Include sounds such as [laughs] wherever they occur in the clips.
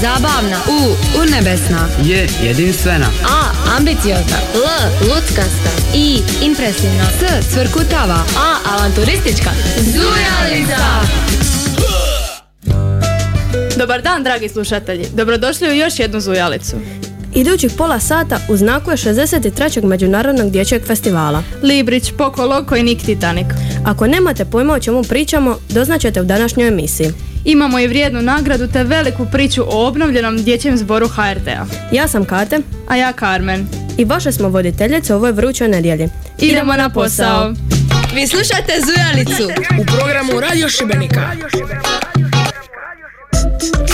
Zabavna. U. Urnebesna. J. Jedinstvena. A. Ambiciozna. L. Luckasta. I. Impresivna. S. Cvrkutava. A. Avanturistička. Zujalica. Dobar dan, dragi slušatelji. Dobrodošli u još jednu zujalicu. Idućih pola sata u znaku je 63. Međunarodnog dječjeg festivala. Librić, Poco Loco i Nick Titanic. Ako nemate pojma o čemu pričamo, doznaćete u današnjoj emisiji. Imamo i vrijednu nagradu te veliku priču o obnovljenom dječjem zboru HRT-a. Ja sam Kate A ja Carmen. i vaše smo voditeljice u ovoj vrućoj nedjelji. Idemo na posao. Vi slušate Zujalicu. u programu Radio Šibenika.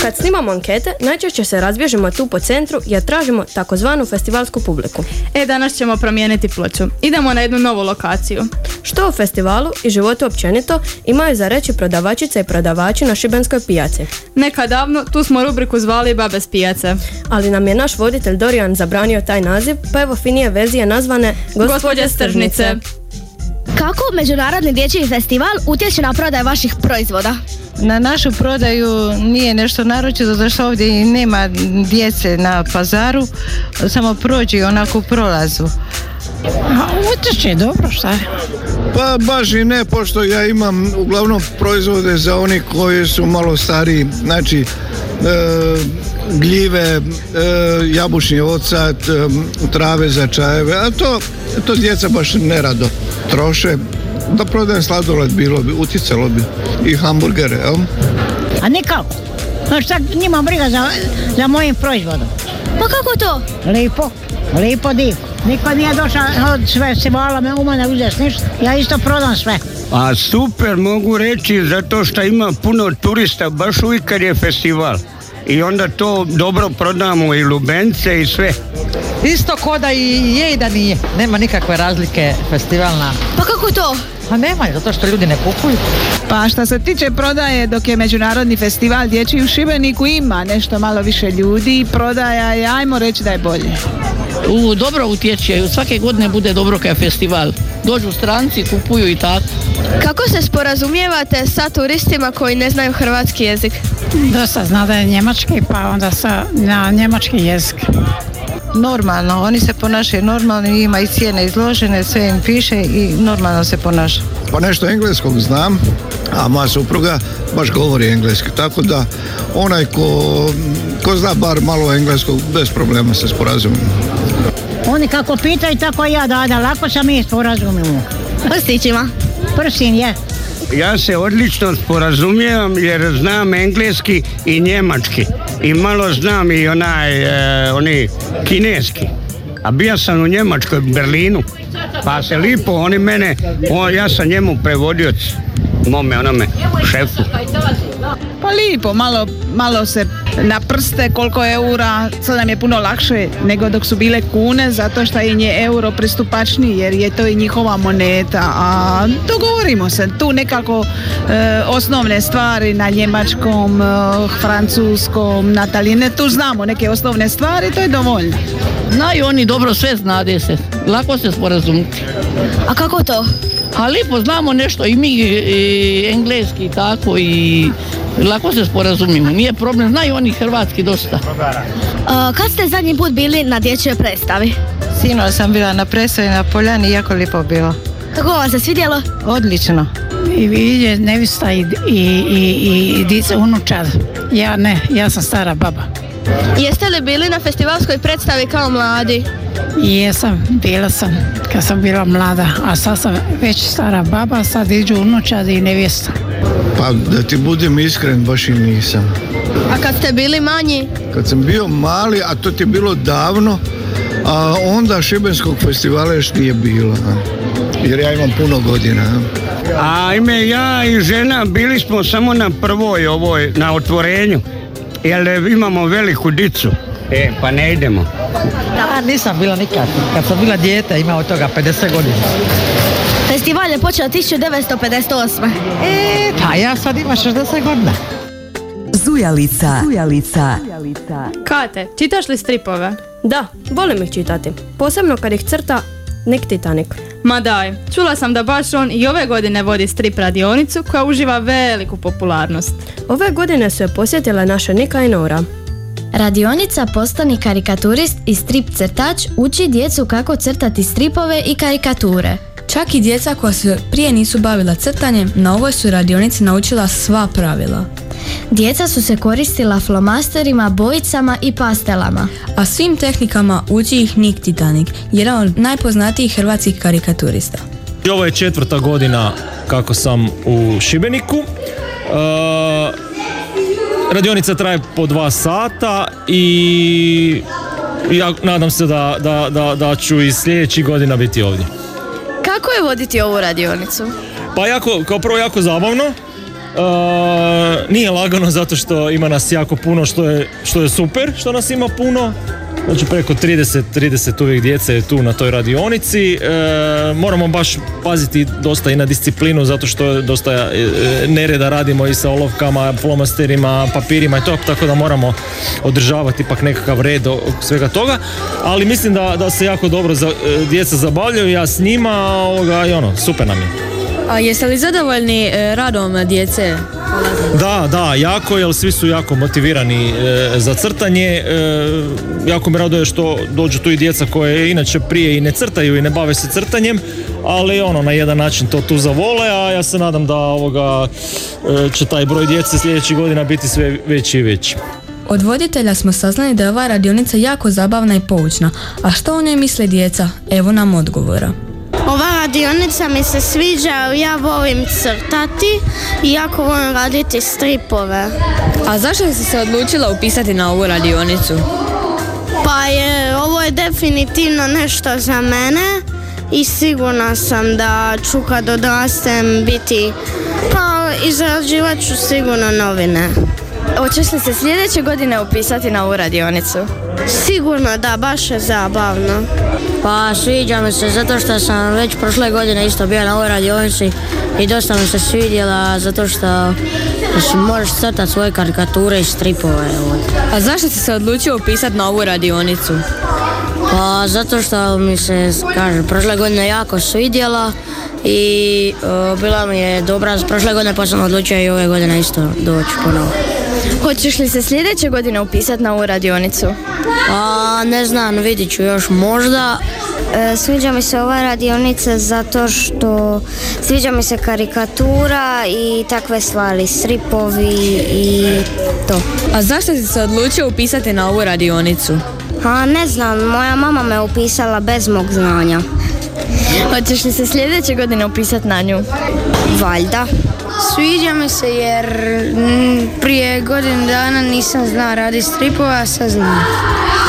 Kad snimamo ankete, najčešće se razbježimo tu po centru jer tražimo takozvanu festivalsku publiku. E, danas ćemo promijeniti ploču. Idemo na jednu novu lokaciju. Što o festivalu i životu općenito imaju za reći prodavačice i prodavači na šibenskoj pijaci. Nekad davno tu smo rubriku zvali Babe s pijace. Ali nam je naš voditelj Dorijan zabranio taj naziv, pa evo finije verzije nazvane Gospođe Stržnice. Kako Međunarodni dječji festival utječe na prodaj vaših proizvoda? Na našu prodaju nije nešto naročito zato što ovdje i nema djece na pazaru, samo prođi onako u prolazu. Utječe dobro, šta je? Pa baš i ne, pošto ja imam uglavnom proizvode za oni koji su malo stariji, znači e, gljive, e, jabučni ocat, e, trave za čajeve, a to, to djeca baš nerado troše. Da prodajem sladoled bilo bi, utjecalo bi i hamburgere, jel? A nikako. Znaš šta, njima briga za, za mojim proizvodom. Pa kako to? Lipo, lipo div. Niko nije došao od sve se vala me u mene uzeti ništa. Ja isto prodam sve. A super mogu reći zato što ima puno turista baš uvijek kad je festival. I onda to dobro prodamo i lubence i sve. Isto ko da i je i da nije. Nema nikakve razlike festivalna. Pa kako to? Pa nema, zato što ljudi ne kupuju. Pa što se tiče prodaje, dok je Međunarodni festival dječji u Šibeniku ima nešto malo više ljudi, prodaja je, ajmo reći da je bolje. U, dobro utječe, svake godine bude dobro kad je festival. Dođu stranci, kupuju i tako. Kako se sporazumijevate sa turistima koji ne znaju hrvatski jezik? Dosta zna da je njemački, pa onda sa, na njemački jezik. Normalno, oni se ponašaju normalno, ima i cijene izložene, sve im piše i normalno se ponaša. Pa nešto engleskog znam, a moja supruga baš govori engleski, tako da onaj ko, ko zna bar malo engleskog, bez problema se sporazumimo. Oni kako pitaju, tako i ja da, da lako sam mi sporazumimo. Prstićima. Prsim je. Ja se odlično sporazumijevam jer znam engleski i njemački. I malo znam i onaj, e, oni kineski. A bio sam u Njemačkoj, Berlinu. Pa se lipo, oni mene, o, ja sam njemu prevodioc, mome onome, šefu. Pa lipo, malo, malo se na prste koliko eura, sad nam je puno lakše nego dok su bile kune, zato što im je euro pristupačniji jer je to i njihova moneta, a dogovorimo se, tu nekako e, osnovne stvari na njemačkom, e, francuskom, na taline, tu znamo neke osnovne stvari, to je dovoljno. Znaju oni dobro sve znade se. Lako se sporazumiti. A kako to? A lipo znamo nešto i mi i engleski tako i lako se sporazumimo. Nije problem, znaju oni hrvatski dosta. A, kad ste zadnji put bili na dječjoj predstavi? Sinoć sam bila na predstavi na Poljani, jako lipo bilo. Kako vam se svidjelo? Odlično. I vidje nevista i, i, i, i dice unučad. Ja ne, ja sam stara baba. Jeste li bili na festivalskoj predstavi kao mladi? Jesam, bila sam kad sam bila mlada, a sad sam već stara baba, sad iđu unučad i nevjesta. Pa da ti budem iskren, baš i nisam. A kad ste bili manji? Kad sam bio mali, a to ti je bilo davno, a onda Šibenskog festivala još nije bilo. a. Jer ja imam puno godina. a. A ime ja i žena bili smo samo na prvoj ovoj, na otvorenju. Jer imamo veliku dicu. E, pa ne idemo. Da, nisam bila nikad. Kad sam bila dijete, ima od toga 50 godina. Festival je počeo 1958. E, pa ja sad imam 60 godina. Zujalica. Zujalica. Kate, čitaš li stripove? Da, volim ih čitati, posebno kad ih crta Nick Titanic. Ma daj, čula sam da baš on i ove godine vodi strip radionicu koja uživa veliku popularnost. Ove godine su je posjetile naše Nika i Nora. Radionica Postani karikaturist i strip crtač uči djecu kako crtati stripove i karikature. Čak i djeca koja se prije nisu bavila crtanjem, na ovoj su radionici naučila sva pravila. Djeca su se koristila flomasterima, bojicama i pastelama. A svim tehnikama uči ih Nik Titanik, jedan od najpoznatijih hrvatskih karikaturista. Ovo je četvrta godina kako sam u Šibeniku. E, radionica traje po dva sata i ja nadam se da, da, da, da ću i sljedećih godina biti ovdje. Kako je voditi ovu radionicu? Pa jako, kao prvo jako zabavno. E, nije lagano zato što ima nas jako puno što je, što je super što nas ima puno. Znači preko 30, 30 uvijek djece je tu na toj radionici. E, moramo baš paziti dosta i na disciplinu zato što dosta e, nereda radimo i sa olovkama, flomasterima, papirima i to, tako da moramo održavati ipak nekakav red svega toga. Ali mislim da, da se jako dobro za, e, djeca zabavljaju, ja s njima ovoga, i ono, super nam je. A jeste li zadovoljni e, radom djece? Da, da, jako, jer svi su jako motivirani e, za crtanje. E, jako mi raduje što dođu tu i djeca koje inače prije i ne crtaju i ne bave se crtanjem, ali ono, na jedan način to tu zavole, a ja se nadam da ovoga će taj broj djece sljedećih godina biti sve veći i veći. Od voditelja smo saznali da je ova radionica jako zabavna i poučna, a što o njoj misle djeca? Evo nam odgovora. Radionica mi se sviđa, ja volim crtati i jako volim raditi stripove. A zašto si se odlučila upisati na ovu radionicu? Pa je, ovo je definitivno nešto za mene i sigurna sam da ću kad odrastem biti, pa izrađivat ću sigurno novine. Hoćeš li se sljedeće godine upisati na ovu radionicu? Sigurno da, baš je zabavno. Pa sviđa mi se zato što sam već prošle godine isto bio na ovoj radionici i dosta mi se svidjela zato što možeš crtati svoje karikature i stripove. A zašto si se odlučio upisati na ovu radionicu? Pa zato što mi se, kaže, prošle godine jako svidjela i bila mi je dobra prošle godine pa sam odlučio i ove godine isto doći ponovo. Hoćeš li se sljedeće godine upisati na ovu radionicu? Pa ne znam, vidit ću još možda. E, sviđa mi se ova radionica zato što sviđa mi se karikatura i takve stvari, stripovi i to. A zašto si se odlučio upisati na ovu radionicu? A ne znam, moja mama me upisala bez mog znanja. Hoćeš li se sljedeće godine upisati na nju? Valjda. Sviđa mi se jer prije godinu dana nisam znao raditi stripova, a sad znam.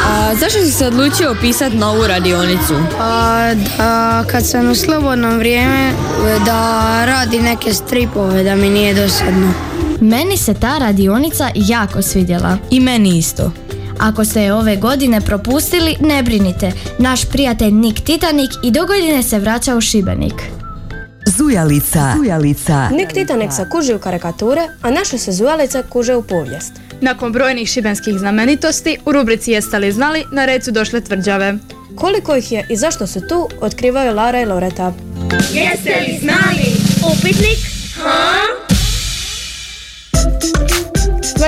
A zašto si se odlučio upisati na ovu radionicu? A, da kad sam u slobodnom vrijeme da radi neke stripove, da mi nije dosadno. Meni se ta radionica jako svidjela. I meni isto. Ako ste je ove godine propustili, ne brinite. Naš prijatelj Nik Titanik i do godine se vraća u Šibenik. Zujalica. Zujalica. Nik Titanik sa kuži u karikature, a naša se Zujalica kuže u povijest. Nakon brojnih šibenskih znamenitosti, u rubrici Jeste li znali, na red su došle tvrđave. Koliko ih je i zašto su tu, otkrivaju Lara i Loreta. Jeste li znali? Upitnik?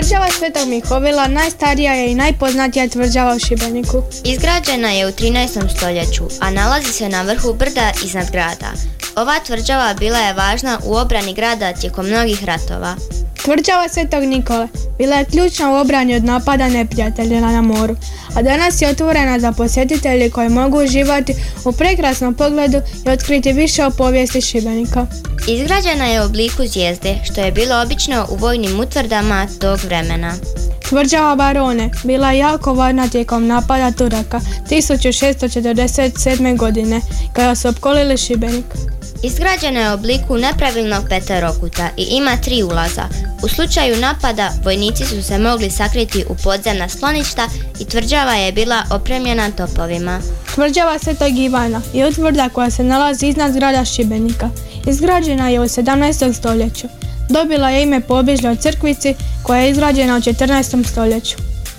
Tvrđava Svetog Mihovila najstarija je i najpoznatija tvrđava u Šibeniku. Izgrađena je u 13. stoljeću, a nalazi se na vrhu brda iznad grada. Ova tvrđava bila je važna u obrani grada tijekom mnogih ratova. Tvrđava Svetog Nikole bila je ključna u obrani od napada neprijatelja na moru, a danas je otvorena za posjetitelji koji mogu uživati u prekrasnom pogledu i otkriti više o povijesti Šibenika. Izgrađena je u obliku zvijezde, što je bilo obično u vojnim utvrdama tog vremena. Tvrđava Barone bila je jako važna tijekom napada Turaka 1647. godine kada su opkolili Šibenik. Izgrađena je u obliku nepravilnog peterokuta i ima tri ulaza. U slučaju napada vojnici su se mogli sakriti u podzemna skloništa i tvrđava je bila opremljena topovima. Tvrđava Svetog Ivana je utvrda koja se nalazi iznad zgrada Šibenika. Izgrađena je u 17. stoljeću. Dobila je ime po obižnoj crkvici koja je izgrađena u 14. stoljeću.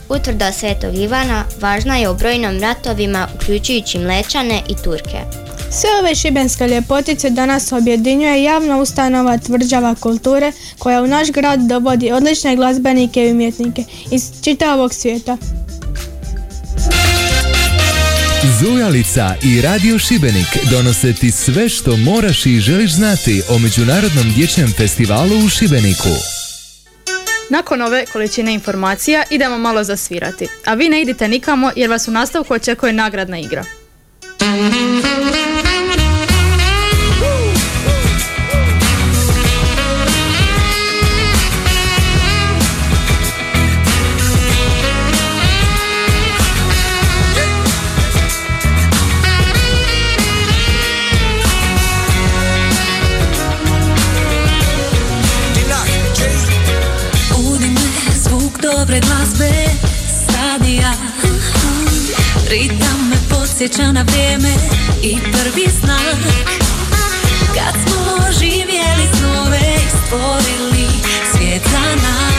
Utvrda Svetog Ivana važna je u brojnom ratovima uključujući Mlečane i Turke. Sve ove šibenske ljepotice danas objedinjuje javna ustanova tvrđava kulture koja u naš grad dovodi odlične glazbenike i umjetnike iz čitavog svijeta. Zujalica i Radio Šibenik donose ti sve što moraš i želiš znati o Međunarodnom dječjem festivalu u Šibeniku. Nakon ove količine informacija idemo malo zasvirati, a vi ne idite nikamo jer vas u nastavku očekuje nagradna igra. Ritam me podsjeća na vrijeme I prvi znak. Kad smo živjeli snove i Stvorili svijet za nas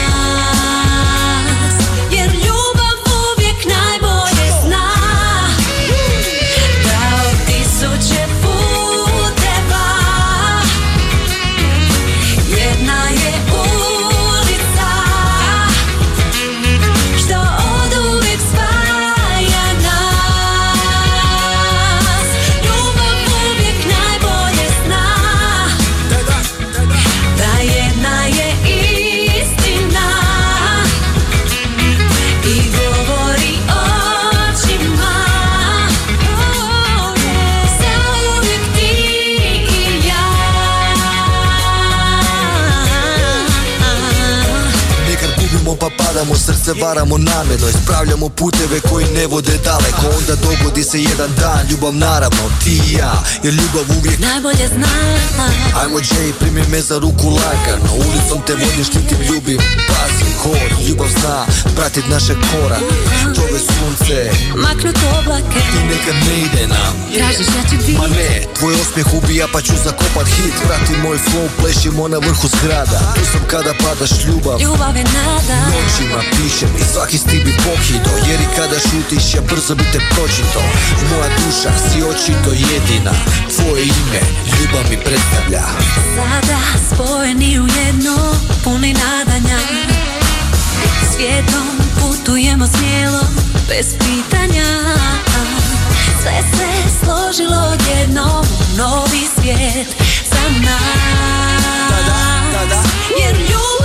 Ispravljamo puteve koji ne vode daleko. Onda dogodi se jedan dan, ljubav naravno Ti i ja, jer ljubav uvijek Najbolje zna Ajmo Jay, primi me za ruku lagano. Ulicom te vodim, štitim, ljubim hod, ljubav zna Pratit naše kora. Zove sunce. Maknut oblake. I nekad ne ide nam Tražiš ja ću biti Ma ne, tvoj osmijeh ubija pa ću zakopat hit. Prati moj flow, plešimo na vrhu zgrada. Tu sam kada padaš ljubav. Ljubav je nada. Noćima pišem i svaki stil bi pokido Jer i kada šutiš ja brzo bi te pročito. Moja duša si očito jedina. Tvoje ime ljubav mi predstavlja. Sada spojeni u jedno Puni nadanja Svijetom putujemo smjelo Bez pitanja. Sve se složilo odjednom u Novi svijet za nas. Jer ljubav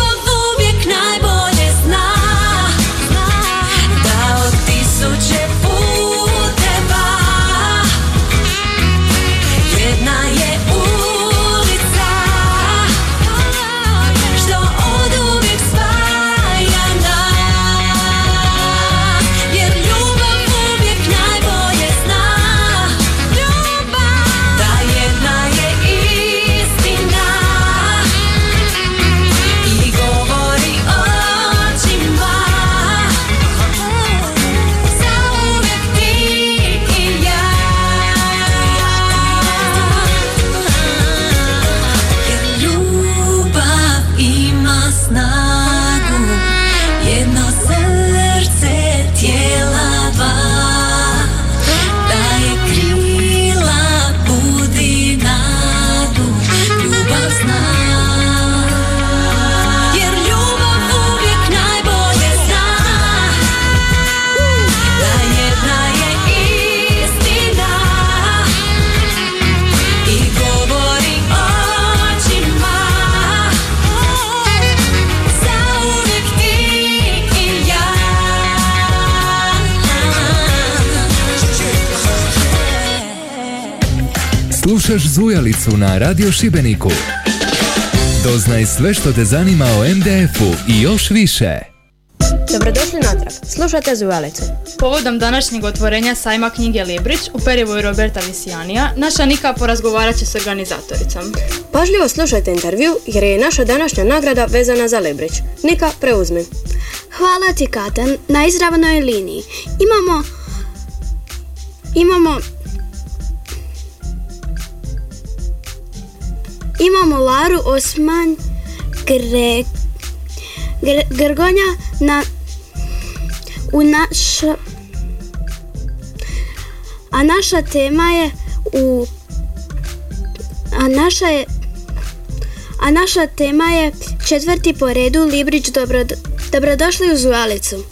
Slušaš Zujalicu na Radio Šibeniku. Doznaj sve što te zanima o MDF-u i još više. Dobrodošli natrag, slušate Zujalicu. Povodom današnjeg otvorenja sajma knjige Librić u perivoju Roberta Visijanija, naša Nika porazgovarat će s organizatoricom. Pažljivo slušajte intervju jer je naša današnja nagrada vezana za Librić. Nika, preuzmi. Hvala ti Katen, na izravnoj liniji. Imamo... Imamo... Imamo Laru Osman Gre, Gre- Grgonja na... U naš... A naša tema je u A naša je a naša tema je četvrti po redu Librić dobro, dobrodošli u Zujalicu.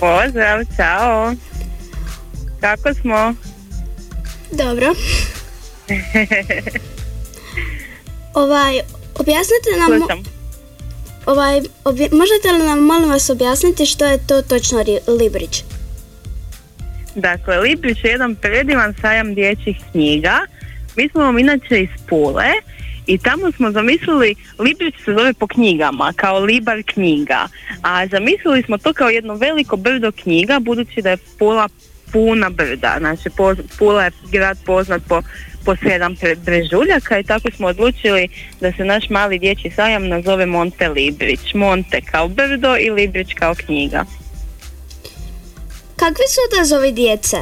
Pozdrav, čao. Kako smo? Dobro. [laughs] Ovaj, objasnite nam... Slušam. Ovaj, obje- možete li nam molim vas objasniti što je to točno ri- Librić? Dakle, Librić je jedan predivan sajam dječjih knjiga. Mi smo vam inače iz Pule i tamo smo zamislili, Librić se zove po knjigama, kao Libar knjiga. A zamislili smo to kao jedno veliko brdo knjiga, budući da je Pula puna brda. Znači, Pula je grad poznat po, po sedam brežuljaka i tako smo odlučili da se naš mali dječji sajam nazove Monte Librić. Monte kao brdo i Librić kao knjiga. Kakvi su odazovi djece?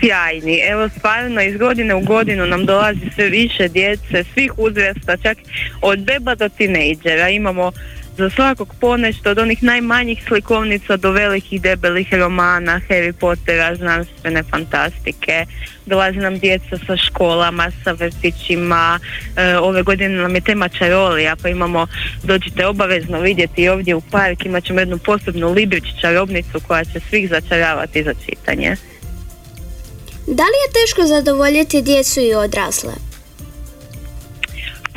sjajni. Evo stvarno iz godine u godinu nam dolazi sve više djece, svih uzrasta, čak od beba do tinejdžera. Imamo za svakog ponešto od onih najmanjih slikovnica do velikih debelih romana, Harry Pottera, znanstvene fantastike. Dolazi nam djeca sa školama, sa vrtićima. E, ove godine nam je tema čarolija, pa imamo, dođite obavezno vidjeti ovdje u park, imat ćemo jednu posebnu Librić čarobnicu koja će svih začaravati za čitanje. Da li je teško zadovoljiti djecu i odrasle?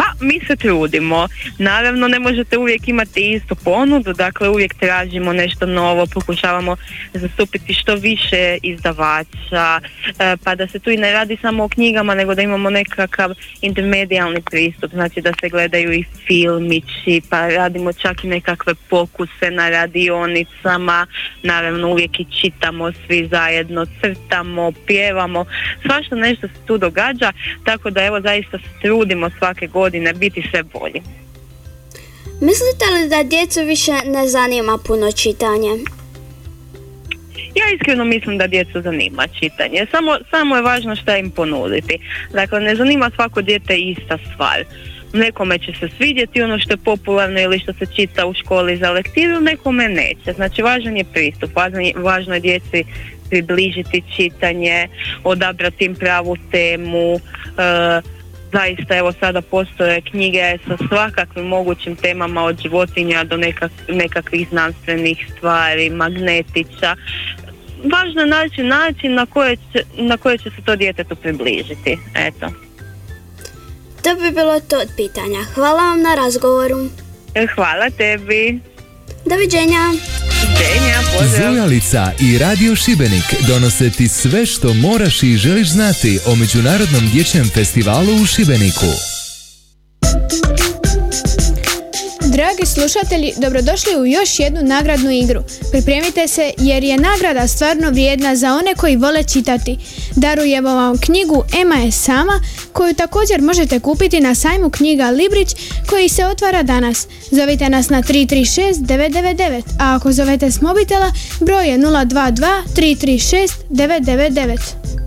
Pa mi se trudimo. Naravno ne možete uvijek imati istu ponudu, dakle uvijek tražimo nešto novo, pokušavamo zastupiti što više izdavača, e, pa da se tu i ne radi samo o knjigama, nego da imamo nekakav intermedijalni pristup, znači da se gledaju i filmići, pa radimo čak i nekakve pokuse na radionicama, naravno uvijek i čitamo svi zajedno, crtamo, pjevamo, svašta nešto se tu događa, tako da evo zaista se trudimo svake godine biti sve bolji. Mislite li da djecu više ne zanima puno čitanje? Ja iskreno mislim da djecu zanima čitanje, samo, samo je važno šta im ponuditi. Dakle, ne zanima svako dijete ista stvar. Nekome će se svidjeti ono što je popularno ili što se čita u školi za lektiru, nekome neće. Znači, važan je pristup, važno je, važno je djeci približiti čitanje, odabrati im pravu temu, e, zaista evo sada postoje knjige sa svakakvim mogućim temama od životinja do nekak, nekakvih znanstvenih stvari, magnetića. Važno je naći način na koje će, na koje će se to djetetu približiti. Eto. To bi bilo to od pitanja. Hvala vam na razgovoru. E, Hvala tebi. Doviđenja. Pozdrav. Zujalica i Radio Šibenik donose ti sve što moraš i želiš znati o Međunarodnom dječjem festivalu u Šibeniku. Dragi slušatelji, dobrodošli u još jednu nagradnu igru. Pripremite se jer je nagrada stvarno vrijedna za one koji vole čitati. Darujemo vam knjigu Ema je sama, koju također možete kupiti na sajmu knjiga Librić koji se otvara danas. Zovite nas na 336 999, a ako zovete s mobitela, broj je 022 336 999.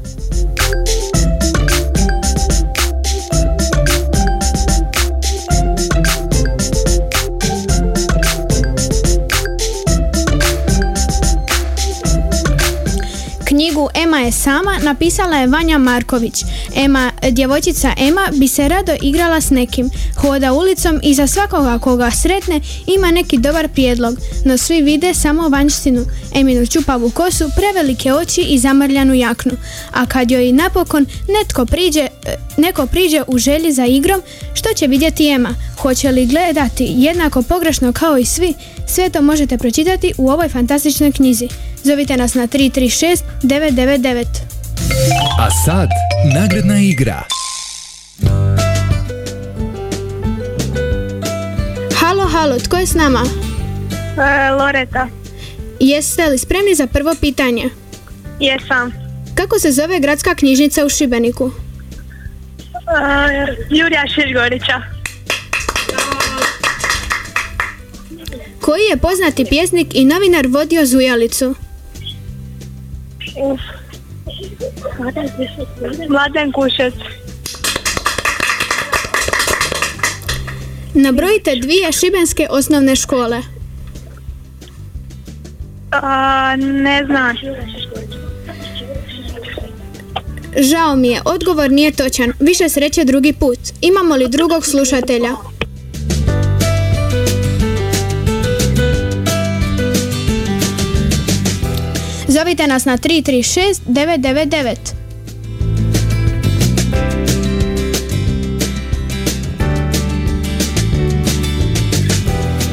Knjigu Ema je sama napisala je Vanja Marković. Ema, djevojčica Ema bi se rado igrala s nekim. Hoda ulicom i za svakoga koga sretne ima neki dobar prijedlog, no svi vide samo vanjštinu. Eminu čupavu kosu, prevelike oči i zamrljanu jaknu. A kad joj napokon netko priđe, e, neko priđe u želji za igrom, što će vidjeti Ema? Hoće li gledati jednako pogrešno kao i svi? Sve to možete pročitati u ovoj fantastičnoj knjizi. Zovite nas na 336 999. A sad, nagradna igra. Halo, halo, tko je s nama? Loreta. Jeste li spremni za prvo pitanje? Jesam. Kako se zove gradska knjižnica u Šibeniku? Uh, Jurija Šižgorića. Koji je poznati pjesnik i novinar vodio Zujalicu? Mladen Kušec. Nabrojite dvije šibenske osnovne škole. A, ne znam. Žao mi je, odgovor nije točan. Više sreće drugi put. Imamo li drugog slušatelja? Zovite nas na 336 999.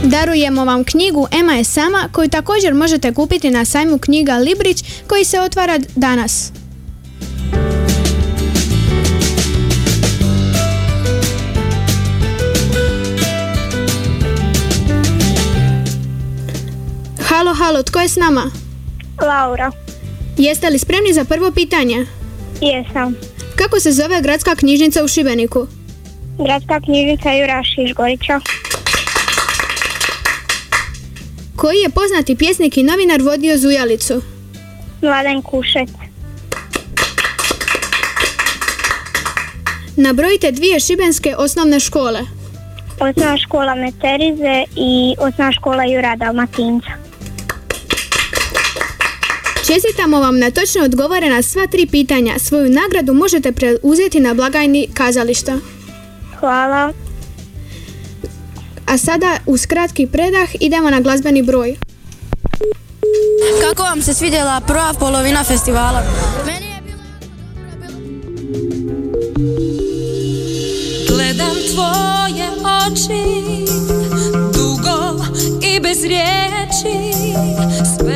Darujemo vam knjigu Ema je sama koju također možete kupiti na sajmu knjiga Librić koji se otvara danas. Halo, halo, tko je s nama? Laura. Jeste li spremni za prvo pitanje? Jesam. Kako se zove gradska knjižnica u Šibeniku? Gradska knjižnica Jura Šišgorića. Koji je poznati pjesnik i novinar vodio Zujalicu? Mladen Kušec. Nabrojite dvije šibenske osnovne škole. Osnovna škola Meterize i osnovna škola Jura Dalmatinca. Čestitamo vam na točno odgovore na sva tri pitanja. Svoju nagradu možete preuzeti na blagajni kazališta. Hvala. A sada uz kratki predah idemo na glazbeni broj. Kako vam se svidjela prva polovina festivala? Gledam tvoje oči Dugo i bez riječi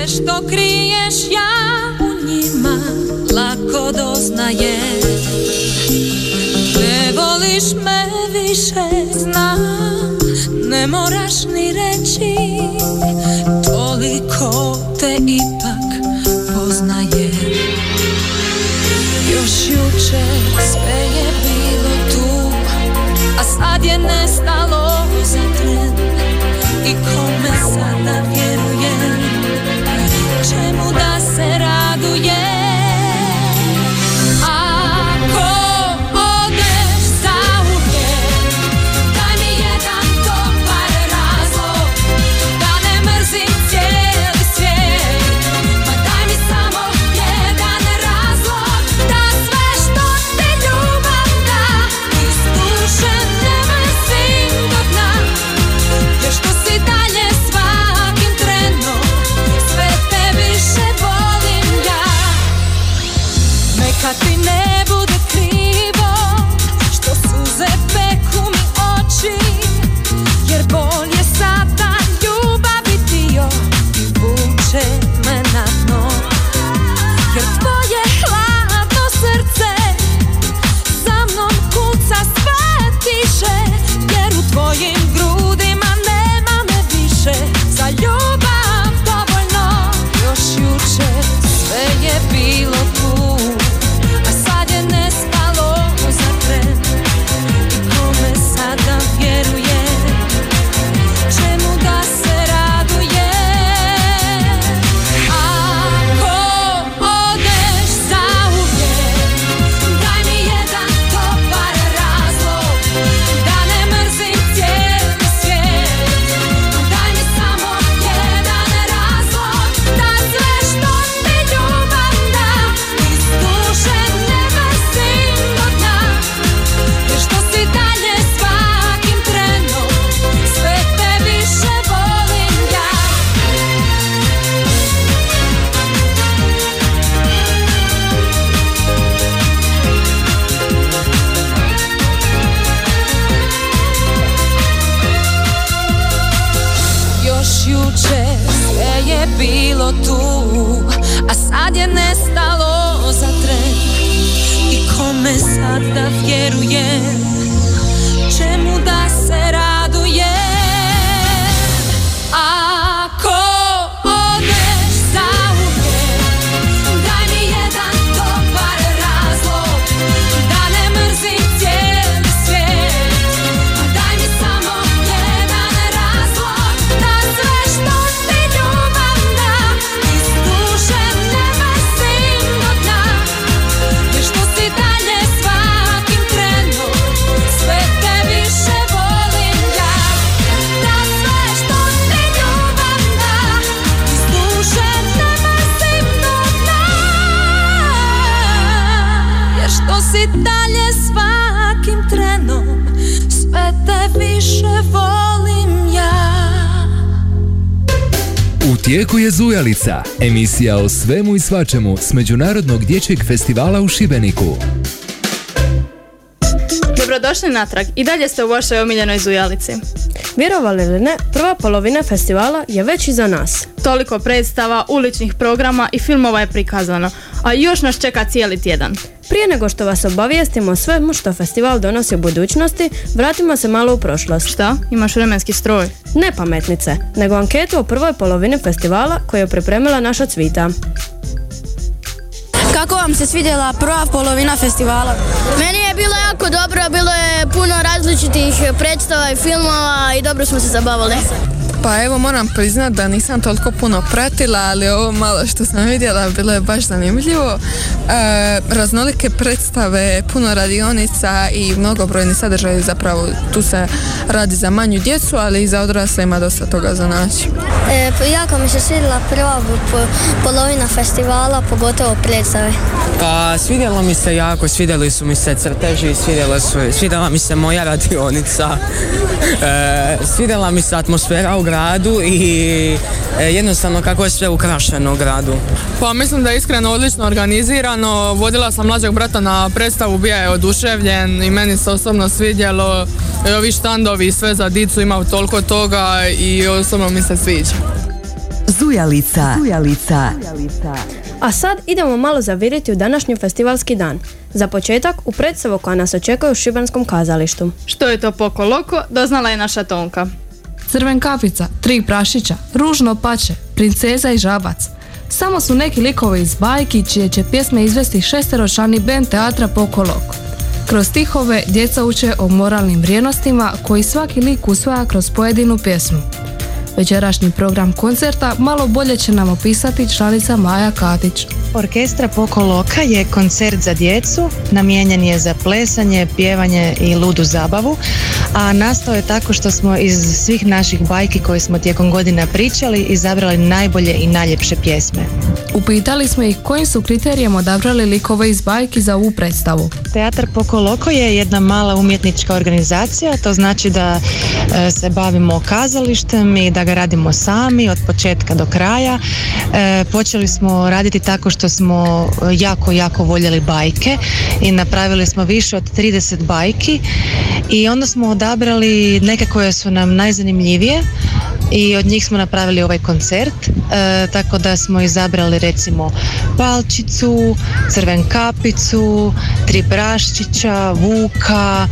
Što kriješ ja u njima Lako doznajem Ne voliš me više Znam, ne moraš ni reći. Toliko te ipak poznajem. Još jučer sve je bilo tu A sad je nestalo za tren. I kome sada vjerujem je Zujalica, emisija o svemu i svačemu s Međunarodnog dječjeg festivala u Šibeniku. Dobrodošli natrag i dalje ste u vašoj omiljenoj zujalici. Vjerovali ili ne, prva polovina festivala je već iza nas. Toliko predstava, uličnih programa i filmova je prikazano, a još nas čeka cijeli tjedan. Prije nego što vas obavijestimo o svemu što festival donosi u budućnosti, vratimo se malo u prošlost. Šta? Imaš vremenski stroj? Ne pametnice, nego anketu o prvoj polovini festivala koju je pripremila naša cvita. Kako vam se svidjela prva polovina festivala? Meni je bilo jako dobro, bilo je puno različitih predstava i filmova i dobro smo se zabavili. Pa evo moram priznat da nisam toliko puno pratila, ali ovo malo što sam vidjela bilo je baš zanimljivo. E, raznolike predstave, puno radionica i mnogobrojni sadržaj zapravo tu se radi za manju djecu, ali i za odrasle ima dosta toga za naći. E, pa jako mi se svidjela prva po- polovina festivala, pogotovo predstave. Pa svidjelo mi se jako, svidjeli su mi se crteži, svidjela, su, svidjela mi se moja radionica, e, svidjela mi se atmosfera u gradu i e, jednostavno kako je sve ukrašeno u gradu. Pa mislim da je iskreno odlično organizirano. Vodila sam mlađeg brata na predstavu, bio je oduševljen i meni se osobno svidjelo. I ovi štandovi, sve za dicu ima toliko toga i osobno mi se sviđa. Zujalica. Zujalica. A sad idemo malo zaviriti u današnji festivalski dan. Za početak u predstavu koja nas očekuje u Šibenskom kazalištu. Što je to Poko Loko, doznala je naša Tonka. Crven kapica, tri prašića, ružno pače, princeza i žabac. Samo su neki likovi iz bajki čije će pjesme izvesti šesteročlani band teatra Poko Loko. Kroz stihove djeca uče o moralnim vrijednostima koji svaki lik usvaja kroz pojedinu pjesmu. Večerašnji program koncerta malo bolje će nam opisati članica Maja Katić. Orkestra Poko Loka je koncert za djecu, namijenjen je za plesanje, pjevanje i ludu zabavu, a nastao je tako što smo iz svih naših bajki koje smo tijekom godina pričali izabrali najbolje i najljepše pjesme. Upitali smo ih kojim su kriterijem odabrali likove iz bajki za ovu predstavu. Teatar Poko Loko je jedna mala umjetnička organizacija, to znači da e, se bavimo kazalištem i da ga radimo sami od početka do kraja. E, počeli smo raditi tako što smo jako, jako voljeli bajke i napravili smo više od 30 bajki i onda smo odabrali neke koje su nam najzanimljivije i od njih smo napravili ovaj koncert e, tako da smo izabrali recimo palčicu, crven kapicu, tri praščića, vuka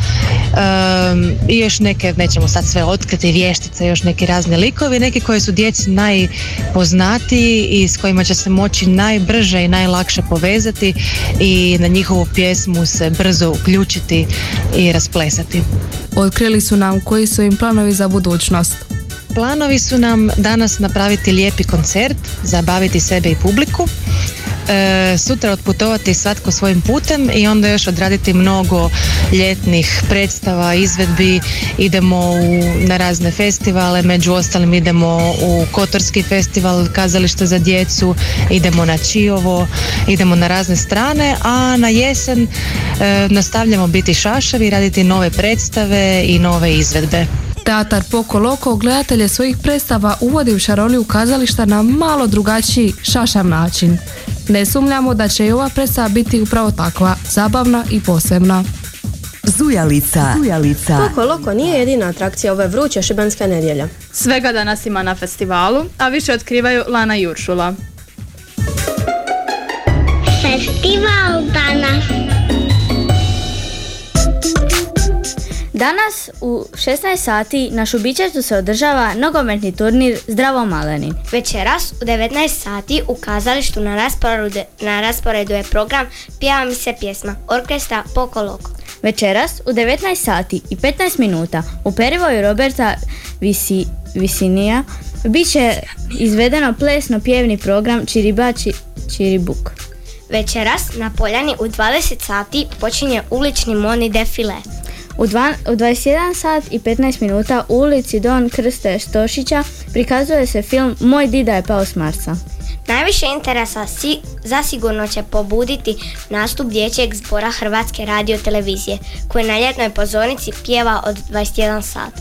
em, i još neke, nećemo sad sve otkriti, vještice, još neki razni likovi, neki koji su djeci najpoznatiji i s kojima će se moći najbrže i najlakše povezati i na njihovu pjesmu se brzo uključiti i rasplesati. Otkrili su nam koji su im planovi za budućnost. Planovi su nam danas napraviti lijepi koncert, zabaviti sebe i publiku, e, sutra otputovati svatko svojim putem i onda još odraditi mnogo ljetnih predstava, izvedbi, idemo u, na razne festivale, među ostalim idemo u Kotorski festival kazališta za djecu, idemo na Čiovo, idemo na razne strane, a na jesen e, nastavljamo biti šašavi, raditi nove predstave i nove izvedbe. Teatar Poko Loko gledatelje svojih predstava uvodi u šaroliju kazališta na malo drugačiji, šašav način. Ne sumnjamo da će i ova predstava biti upravo takva, zabavna i posebna. Zujalica. Zujalica. Poko Loko nije jedina atrakcija ove vruće šibenske nedjelje. Svega danas ima na festivalu, a više otkrivaju Lana i Uršula. Festival danas. Danas u 16 sati na Šubićetu se održava nogometni turnir Zdravo Maleni. Večeras u 19 sati u kazalištu na rasporedu, na rasporedu je program Pjeva mi se pjesma Orkestra Poko Loko. Večeras u 19 sati i 15 minuta u perivoju Roberta Visi, Visinija bit će izvedeno plesno pjevni program Čiribači Čiribuk. Večeras na Poljani u 20 sati počinje ulični moni defile. U, dva, u 21 sat i 15 minuta u ulici Don Krste Štošića prikazuje se film Moj dida je pao s Marsa. Najviše interesa si, zasigurno će pobuditi nastup dječjeg zbora Hrvatske radio televizije koji na ljetnoj pozornici pjeva od 21 sat.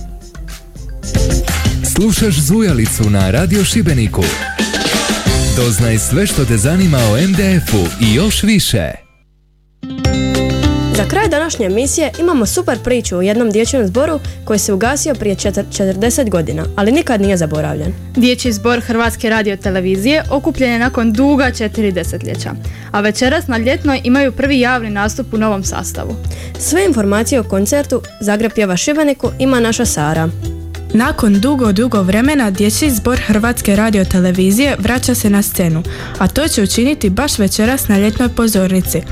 Slušaš Zujalicu na Radio Šibeniku. Doznaj sve što te zanima o MDF-u i još više. Za kraj današnje emisije imamo super priču o jednom dječjem zboru koji se ugasio prije četir- 40 godina, ali nikad nije zaboravljen. Dječji zbor Hrvatske radiotelevizije okupljen je nakon duga četiri desetljeća, a večeras na ljetnoj imaju prvi javni nastup u novom sastavu. Sve informacije o koncertu Zagreb pjeva Šibeniku ima naša Sara. Nakon dugo, dugo vremena dječji zbor Hrvatske radiotelevizije vraća se na scenu, a to će učiniti baš večeras na ljetnoj pozornici.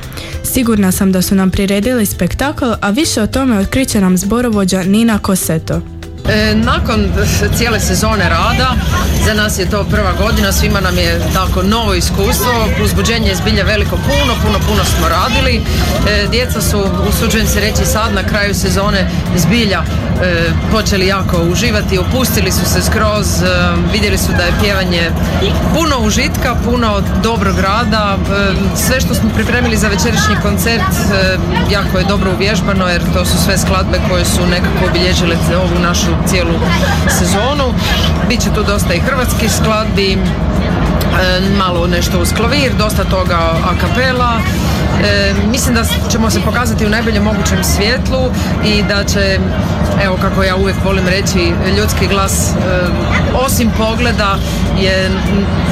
Sigurna sam da su nam priredili spektakl, a više o tome otkriće nam zborovođa Nina Koseto. E, nakon cijele sezone rada, za nas je to prva godina, svima nam je tako novo iskustvo, uzbuđenje je zbilja veliko puno, puno, puno smo radili. E, djeca su, usuđujem se reći sad na kraju sezone, zbilja počeli jako uživati, opustili su se skroz, e, vidjeli su da je pjevanje puno užitka, puno dobrog rada, e, sve što smo pripremili za večerašnji koncert e, jako je dobro uvježbano jer to su sve skladbe koje su nekako obilježile ovu našu cijelu sezonu. Biće tu dosta i hrvatskih skladbi, e, malo nešto uz klavir, dosta toga a kapela. Mislim da ćemo se pokazati u najboljem mogućem svjetlu i da će, evo kako ja uvijek volim reći, ljudski glas osim pogleda je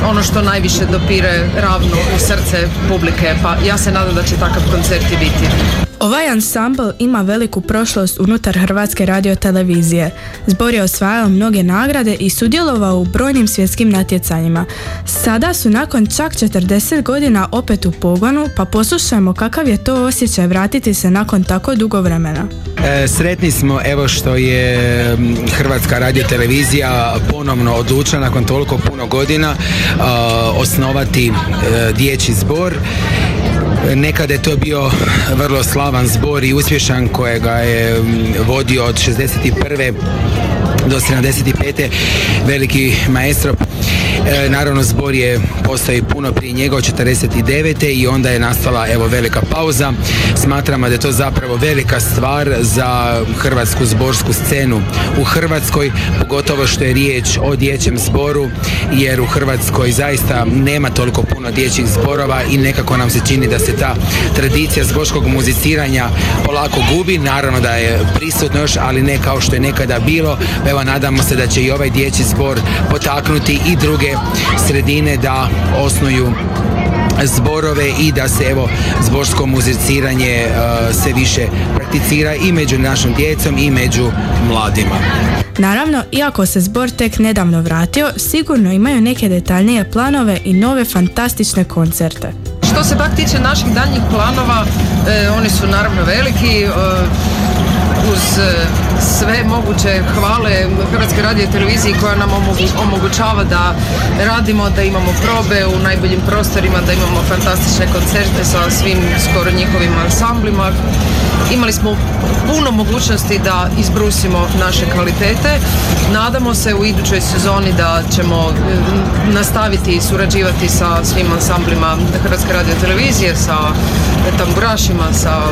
ono što najviše dopire ravno u srce publike, pa ja se nadam da će takav koncert i biti. Ovaj ansambl ima veliku prošlost unutar Hrvatske radiotelevizije. Zbor je osvajao mnoge nagrade i sudjelovao u brojnim svjetskim natjecanjima. Sada su nakon čak 40 godina opet u pogonu, pa poslušajmo kakav je to osjećaj vratiti se nakon tako dugo vremena. E, sretni smo evo što je Hrvatska radiotelevizija ponovno odlučila nakon toliko puno godina a, osnovati e, dječji zbor. Nekada je to bio vrlo slavan zbor i uspješan kojega je m, vodio od 61. do 75. veliki maestro E, naravno zbor je postoji puno prije njega od 49. i onda je nastala evo velika pauza. Smatramo da je to zapravo velika stvar za hrvatsku zborsku scenu u Hrvatskoj, pogotovo što je riječ o dječjem zboru jer u Hrvatskoj zaista nema toliko puno dječjih zborova i nekako nam se čini da se ta tradicija zborskog muziciranja polako gubi. Naravno da je prisutno još, ali ne kao što je nekada bilo. Pa Evo nadamo se da će i ovaj dječji zbor potaknuti i druge sredine da osnuju zborove i da se evo zborsko muziciranje e, sve više prakticira i među našom djecom i među mladima. Naravno, iako se zbor tek nedavno vratio, sigurno imaju neke detaljnije planove i nove fantastične koncerte. Što se pak tiče naših daljnjih planova, e, oni su naravno veliki, e, uz e, sve moguće hvale Hrvatske radio i televiziji koja nam omogu- omogućava da radimo, da imamo probe u najboljim prostorima, da imamo fantastične koncerte sa svim skoro njihovim ansamblima. Imali smo puno mogućnosti da izbrusimo naše kvalitete. Nadamo se u idućoj sezoni da ćemo e, nastaviti surađivati sa svim ansamblima Hrvatske radio televizije, sa tamburašima, sa,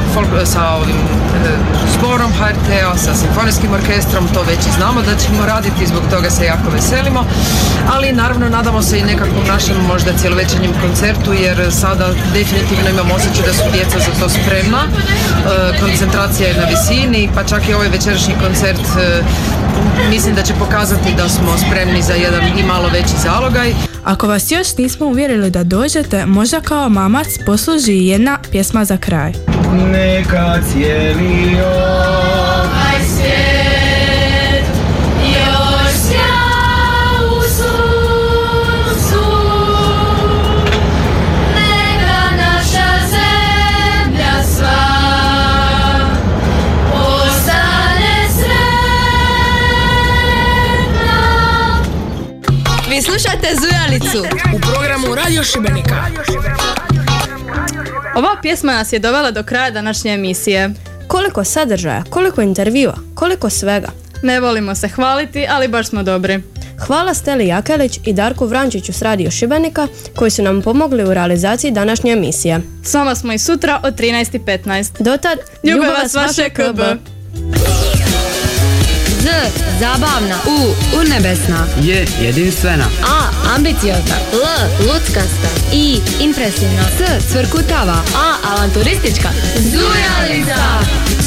sa ovim e, zborom HRT-a, sa simfonijskim orkestrom, to već i znamo da ćemo raditi, zbog toga se jako veselimo, ali naravno nadamo se i nekakvom našem možda cjelovečernjem koncertu, jer sada definitivno imamo osjećaj da su djeca za to spremna, E, koncentracija je na visini, pa čak i ovaj večerašnji koncert e, mislim da će pokazati da smo spremni za jedan i malo veći zalogaj. Ako vas još nismo uvjerili da dođete, možda kao mamac posluži jedna pjesma za kraj. Neka cijeli Ovaj Slušate Zujalicu u programu Radio Šibenika. Ova pjesma nas je dovela do kraja današnje emisije. Koliko sadržaja, koliko intervjua, koliko svega. Ne volimo se hvaliti, ali baš smo dobri. Hvala Steli Jakelić i Darku Vrančiću s Radio Šibenika koji su nam pomogli u realizaciji današnje emisije. S vama smo i sutra od 13.15. Dotad, Ljubav vas vaše KB. Zabavna. U. Urnebesna. J. Jedinstvena. A. Ambiciozna. L. Luckasta. I. Impresivna. S. Cvrkutava. A. Avanturistička. Zuja!